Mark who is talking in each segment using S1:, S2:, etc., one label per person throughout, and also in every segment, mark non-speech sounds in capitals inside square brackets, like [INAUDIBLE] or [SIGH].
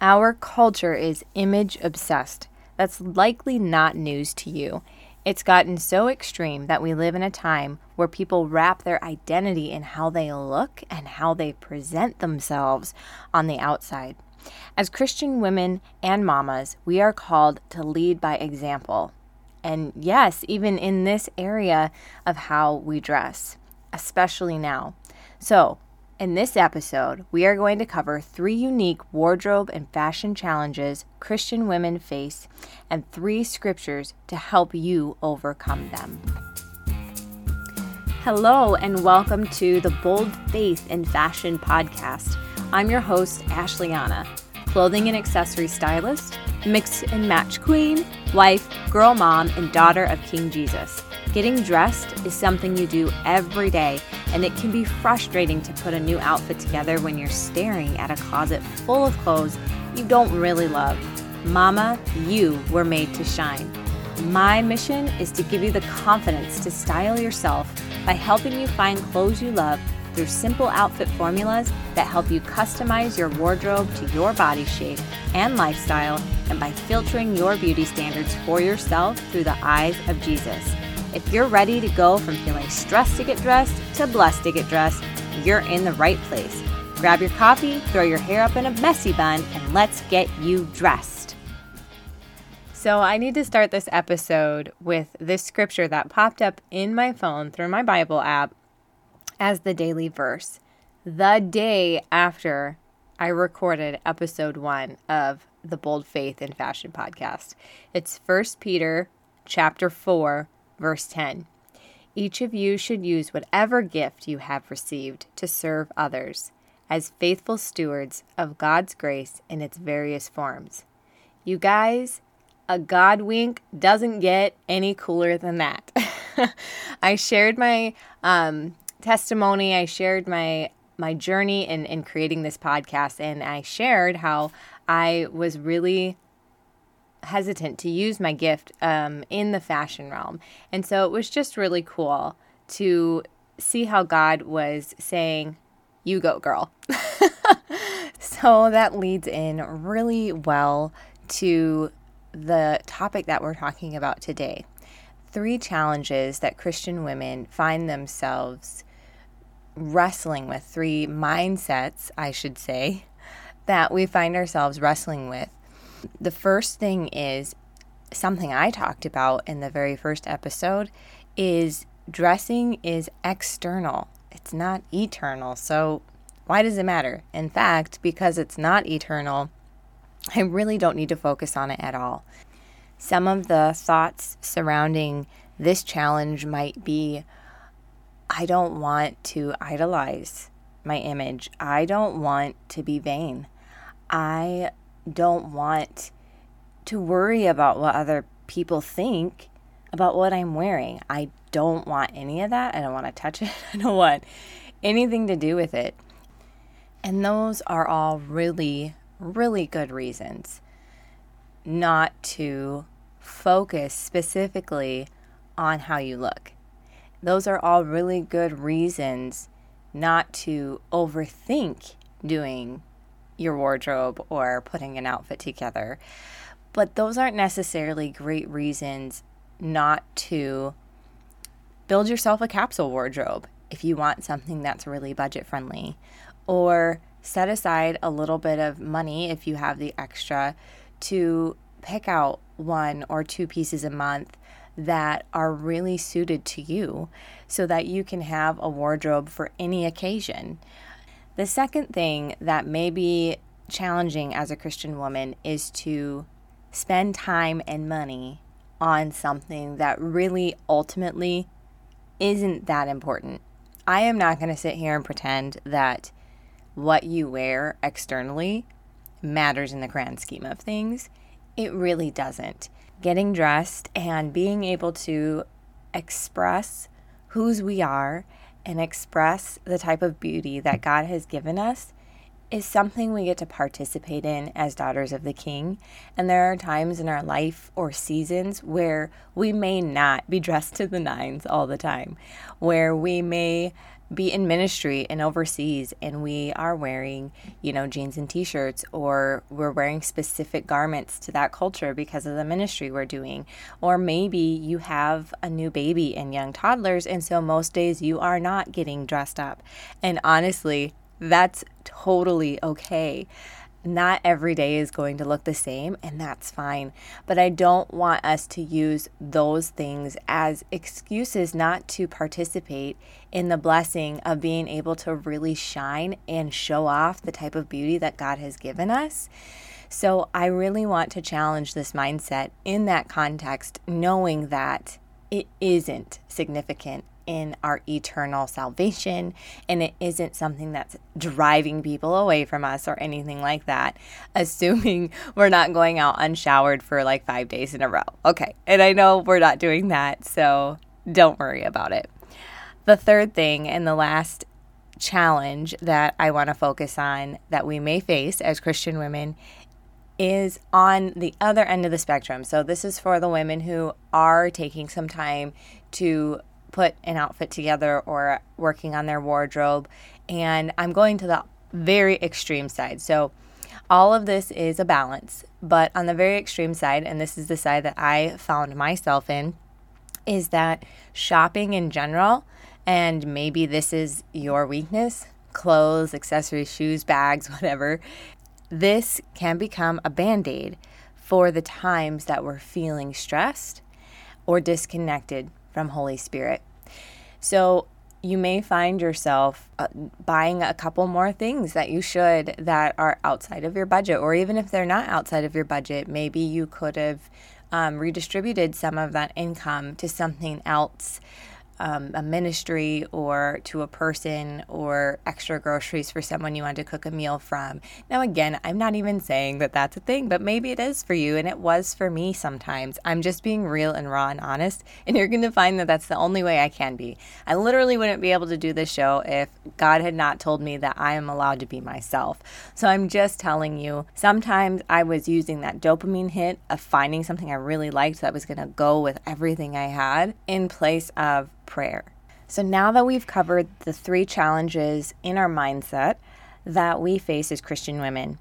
S1: Our culture is image obsessed. That's likely not news to you. It's gotten so extreme that we live in a time where people wrap their identity in how they look and how they present themselves on the outside. As Christian women and mamas, we are called to lead by example. And yes, even in this area of how we dress, especially now. So, in this episode, we are going to cover three unique wardrobe and fashion challenges Christian women face and three scriptures to help you overcome them. Hello, and welcome to the Bold Faith in Fashion podcast. I'm your host, Ashleyanna, clothing and accessory stylist, mix and match queen, wife, girl mom, and daughter of King Jesus. Getting dressed is something you do every day, and it can be frustrating to put a new outfit together when you're staring at a closet full of clothes you don't really love. Mama, you were made to shine. My mission is to give you the confidence to style yourself by helping you find clothes you love through simple outfit formulas that help you customize your wardrobe to your body shape and lifestyle, and by filtering your beauty standards for yourself through the eyes of Jesus. If you're ready to go from feeling stressed to get dressed to blessed to get dressed, you're in the right place. Grab your coffee, throw your hair up in a messy bun, and let's get you dressed. So, I need to start this episode with this scripture that popped up in my phone through my Bible app as the daily verse the day after I recorded episode one of the Bold Faith in Fashion podcast. It's 1 Peter chapter 4, Verse 10 Each of you should use whatever gift you have received to serve others as faithful stewards of God's grace in its various forms. You guys, a God wink doesn't get any cooler than that. [LAUGHS] I shared my um, testimony, I shared my my journey in, in creating this podcast, and I shared how I was really hesitant to use my gift um, in the fashion realm. And so it was just really cool to see how God was saying, You go, girl. [LAUGHS] so that leads in really well to the topic that we're talking about today three challenges that Christian women find themselves wrestling with, three mindsets, I should say, that we find ourselves wrestling with the first thing is something I talked about in the very first episode is dressing is external. It's not eternal. So why does it matter? In fact, because it's not eternal, I really don't need to focus on it at all. Some of the thoughts surrounding this challenge might be I don't want to idolize my image. I don't want to be vain. I don't want to worry about what other people think about what I'm wearing. I don't want any of that. I don't want to touch [LAUGHS] it. I don't want anything to do with it. And those are all really, really good reasons not to focus specifically on how you look. Those are all really good reasons not to overthink doing your wardrobe or putting an outfit together. But those aren't necessarily great reasons not to build yourself a capsule wardrobe if you want something that's really budget friendly, or set aside a little bit of money if you have the extra to pick out one or two pieces a month that are really suited to you so that you can have a wardrobe for any occasion. The second thing that may be challenging as a Christian woman is to spend time and money on something that really ultimately isn't that important. I am not going to sit here and pretend that what you wear externally matters in the grand scheme of things. It really doesn't. Getting dressed and being able to express whose we are and express the type of beauty that God has given us is something we get to participate in as daughters of the King. And there are times in our life or seasons where we may not be [LAUGHS] dressed to the nines all the time, where we may be in ministry and overseas and we are wearing, you know, jeans and t-shirts or we're wearing specific garments to that culture because of the ministry we're doing. Or maybe you have a new baby and young toddlers and so most days you are not getting dressed up. And honestly, that's totally okay not every day is going to look the same, and that's fine. But I don't want us to use those things as excuses not to participate in the blessing of being able to really shine and show off the type of beauty that God has given us. So I really want to challenge this mindset in that context, knowing that it isn't significant in our eternal salvation, and it isn't something that's driving people away from us or anything like that, assuming [LAUGHS] we're not going out unshowered for like five days in a row. Okay, and I know we're not doing that, so don't worry about it. The third thing and the last challenge that I want to focus on that we may face as Christian women is on the other end of the spectrum. So, this is for the women who are taking some time to put an outfit together or working on their wardrobe. And I'm going to the very extreme side. So, all of this is a balance, but on the very extreme side, and this is the side that I found myself in, is that shopping in general, and maybe this is your weakness clothes, accessories, shoes, bags, [LAUGHS] whatever this can become a band aid for the times that we're feeling stressed or disconnected from Holy Spirit. So you may find yourself uh, buying a couple more things that you should that are outside of your budget, or even if they're not outside of your budget, maybe you could have um, redistributed some of that income to something else um, a ministry or to a person or extra groceries for someone you want to cook a meal from. Now, again, I'm not even saying that that's a thing, but maybe it is for you, and it was for me sometimes. I'm just being real and raw and honest, and you're going to find that that's the only way I can be. I literally wouldn't be able to do this show if God had not told me that I am allowed to be myself. So I'm just telling you, sometimes I was using that dopamine hit of finding something I really liked that was going to go with everything I had in place of prayer. So now that we've covered the three challenges in our mindset that we face as Christian women,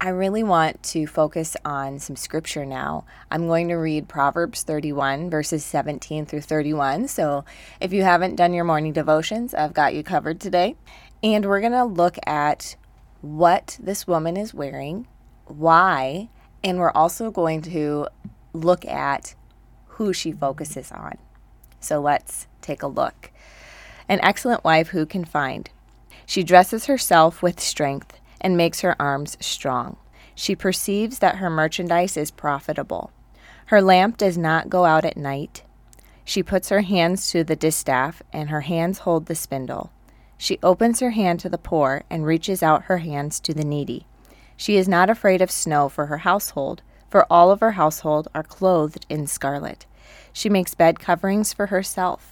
S1: I really want to focus on some scripture now. I'm going to read Proverbs 31, verses 17 through 31. So if you haven't done your morning devotions, I've got you covered today. And we're going to look at what this woman is wearing, why, and we're also going to look at who she focuses on. So let's take a look. An excellent wife who can find. She dresses herself with strength and makes her arms strong. She perceives that her merchandise is profitable. Her lamp does not go out at night. She puts her hands to the distaff, and her hands hold the spindle. She opens her hand to the poor and reaches out her hands to the needy. She is not afraid of snow for her household, for all of her household are clothed in scarlet. She makes bed coverings for herself.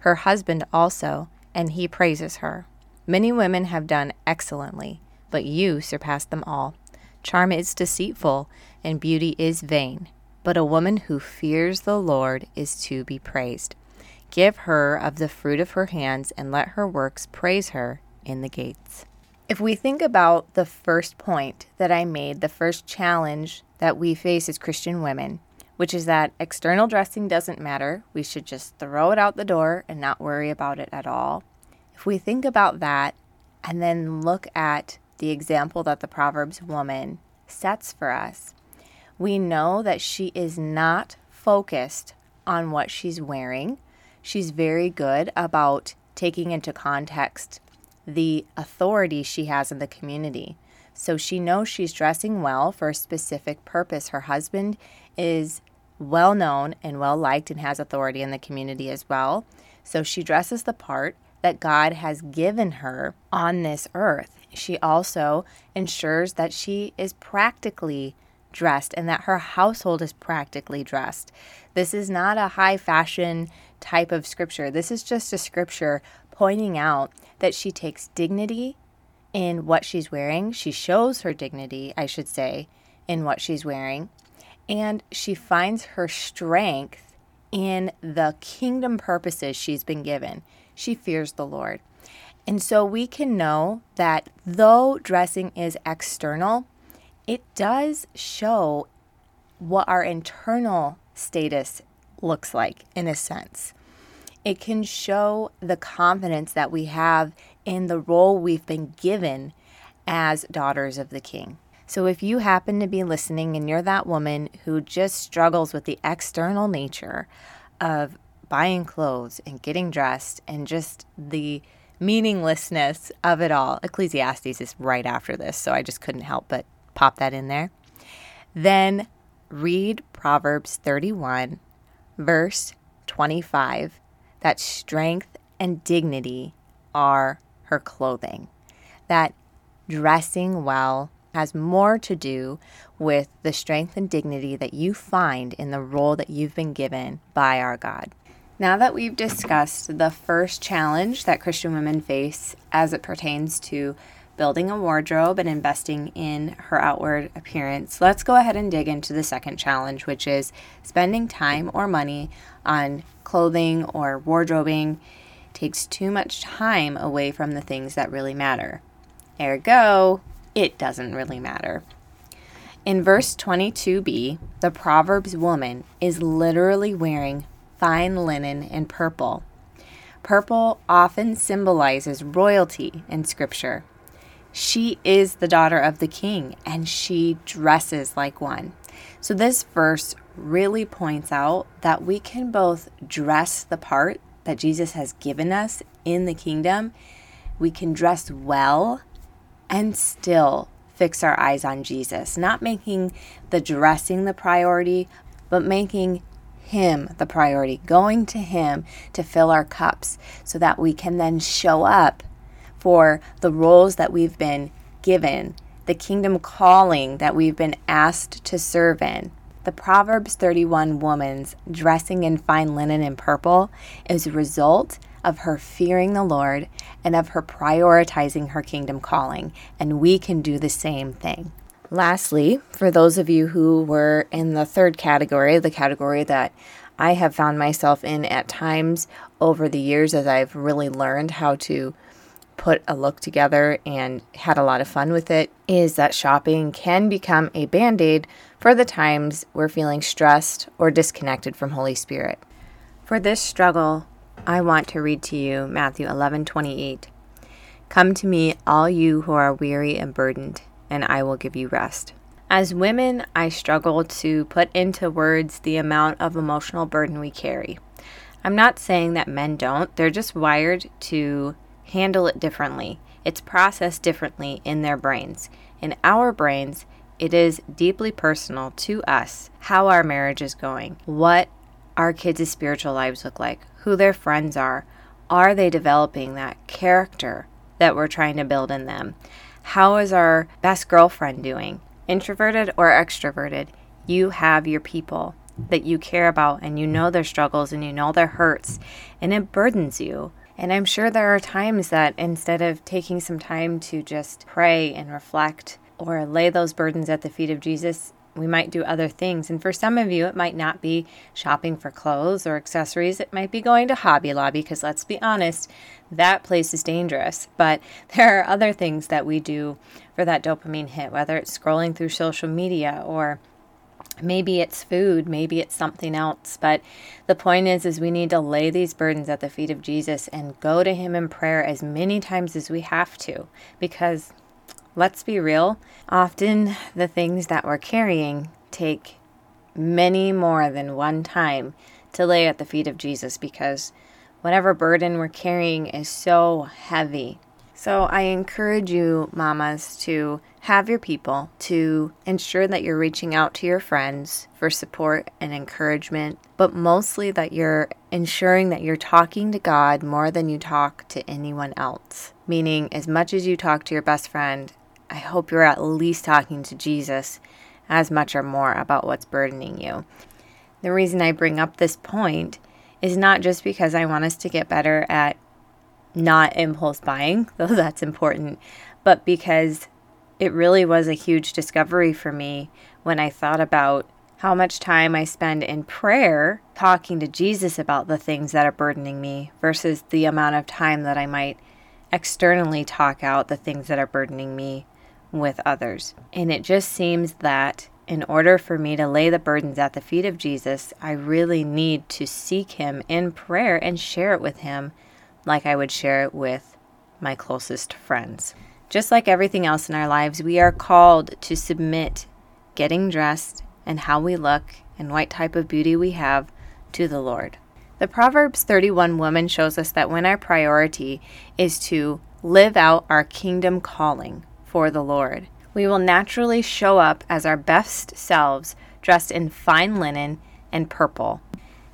S1: her husband also, and he praises her. Many women have done excellently, but you surpass them all. Charm is deceitful, and beauty is vain, but a woman who fears the Lord is to be praised. Give her of the fruit of her hands, and let her works praise her in the gates. If we think about the first point that I made, the first challenge that we face as Christian women, which is that external dressing doesn't matter. We should just throw it out the door and not worry about it at all. If we think about that and then look at the example that the Proverbs woman sets for us, we know that she is not focused on what she's wearing. She's very good about taking into context the authority she has in the community. So she knows she's dressing well for a specific purpose. Her husband is well known and well liked and has authority in the community as well. So she dresses the part that God has given her on this earth. She also ensures that she is practically dressed and that her household is practically dressed. This is not a high fashion type of scripture. This is just a scripture pointing out that she takes dignity in what she's wearing. She shows her dignity, I should say, in what she's wearing. And she finds her strength in the kingdom purposes she's been given. She fears the Lord. And so we can know that though dressing is external, it does show what our internal status looks like in a sense. It can show the confidence that we have in the role we've been given as daughters of the King. So, if you happen to be listening and you're that woman who just struggles with the external nature of buying clothes and getting dressed and just the meaninglessness of it all, Ecclesiastes is right after this, so I just couldn't help but pop that in there. Then read Proverbs 31, verse 25, that strength and dignity are her clothing. That dressing well has more to do with the strength and dignity that you find in the role that you've been given by our God. Now that we've discussed the first challenge that Christian women face as it pertains to building a wardrobe and investing in her outward appearance, let's go ahead and dig into the second challenge, which is spending time or money on clothing or wardrobing takes too much time away from the things that really matter. Ergo, it doesn't really matter. In verse 22b, the Proverbs woman is literally wearing fine linen and purple. Purple often symbolizes royalty in Scripture. She is the daughter of the king and she dresses like one. So, this verse really points out that we can both dress the part that Jesus has given us in the kingdom, we can dress well and still fix our eyes on Jesus, not making the dressing the priority, but making Him the priority, going to Him to fill our cups so that we can then show up for the roles that we've been given, the kingdom calling that we've been asked to serve in. The Proverbs 31 woman's dressing in fine linen and purple is a result of her fearing the Lord and of her prioritizing her kingdom calling, and we can do the same thing. Lastly, for those of you who were in the third category, the category that I have found myself in at times over the years as I've really learned how to put a look together and had a lot of fun with it, is that shopping can become a band aid for the times we're feeling stressed or disconnected from Holy Spirit. For this struggle, I want to read to you Matthew 11:28. Come to me, all you who are weary and burdened, and I will give you rest. As women, I struggle to put into words the amount of emotional burden we carry. I'm not saying that men don't, they're just wired to handle it differently. It's processed differently in their brains. In our brains, it is deeply personal to us how our marriage is going, what our kids' spiritual lives look like, who their friends are. Are they developing that character that we're trying to build in them? How is our best girlfriend doing? Introverted or extroverted? You have your people that you care about and you know their struggles and you know their hurts, and it burdens you. And I'm sure there are times that instead of taking some time to just pray and reflect or lay those burdens at the feet of Jesus, we might do other things. And for some of you, it might not be shopping for clothes or accessories. It might be going to Hobby Lobby, because let's be honest, that place is dangerous. But [LAUGHS] there are other things that we do for that dopamine hit, whether it's scrolling through social media or maybe it's food maybe it's something else but the point is is we need to lay these burdens at the feet of jesus and go to him in prayer as many times as we have to because let's be real, often the things that we're carrying take many more than one time to lay at the feet of Jesus because whatever burden we're carrying is so heavy. So I encourage you, mamas, to have your people, to ensure that you're reaching out to your friends for support and encouragement, but mostly that you're ensuring that you're talking to God more than you talk to anyone else. Meaning, as much as you talk to your best friend, I hope you're at least talking to Jesus as much or more about what's burdening you. The reason I bring up this point is not just because I want us to get better at not impulse buying, [LAUGHS] though that's important, but because it really was a huge discovery for me when I thought about how much time I spend in prayer talking to Jesus about the things that are burdening me versus the amount of time that I might externally talk out the things that are burdening me with others. And it just seems that in order for me to lay the burdens at the feet of Jesus, I really need to seek Him in prayer and share it with Him like I would share it with my closest friends. Just like everything else in our lives, we are called to submit getting dressed and how we look and what type of beauty we have to the Lord. The Proverbs 31 woman shows us that when our priority is to live out our kingdom calling for the Lord, we will naturally show up as our best selves dressed in fine linen and purple.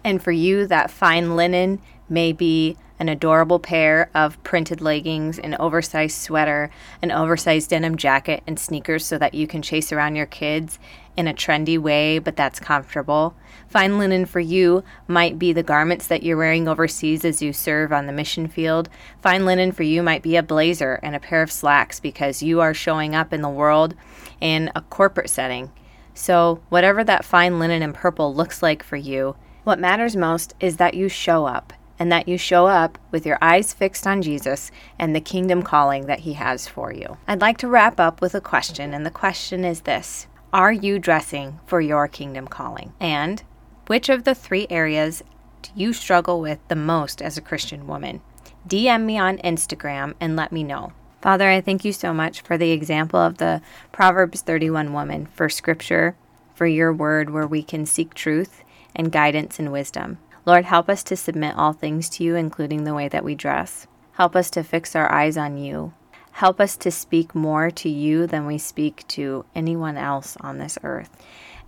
S1: And for you, that fine linen may be an adorable pair of printed leggings, an oversized sweater, an oversized denim jacket, and sneakers so that you can chase around your kids in a trendy way, but that's comfortable. Fine linen for you might be the garments that you're wearing overseas as you serve on the mission field. Fine linen for you might be a blazer and a pair of slacks because you are showing up in the world in a corporate setting. So, whatever that fine linen and purple looks like for you, what matters most is that you show up and that you show up with your eyes fixed on Jesus and the kingdom calling that He has for you. I'd like to wrap up with a question, and the question is this Are you dressing for your kingdom calling? And which of the three areas do you struggle with the most as a Christian woman? DM me on Instagram and let me know. Father, I thank you so much for the example of the Proverbs 31 woman, for scripture, for your word where we can seek truth and guidance and wisdom. Lord, help us to submit all things to you, including the way that we dress. Help us to fix our eyes on you. Help us to speak more to you than we speak to anyone else on this earth.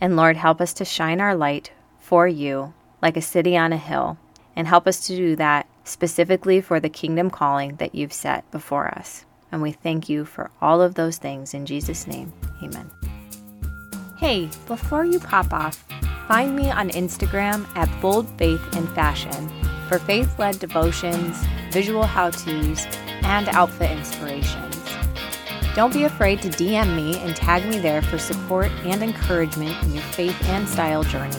S1: And Lord, help us to shine our light for you like a city on a hill. And help us to do that specifically for the kingdom calling that you've set before us. And we thank you for all of those things in Jesus' name. Amen. Hey, before you pop off, Find me on Instagram at Bold Faith and Fashion for faith led devotions, visual how to's, and outfit inspirations. Don't be afraid to DM me and tag me there for support and encouragement in your faith and style journey.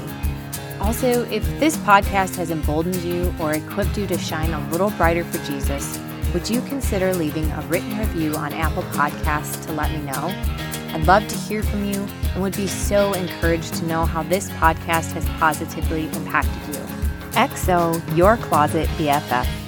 S1: Also, if this podcast has emboldened you or equipped you to shine a little brighter for Jesus, would you consider leaving a written review on Apple Podcasts to let me know? I'd love to hear from you and would be so encouraged to know how this podcast has positively impacted you. XO, your closet BFF.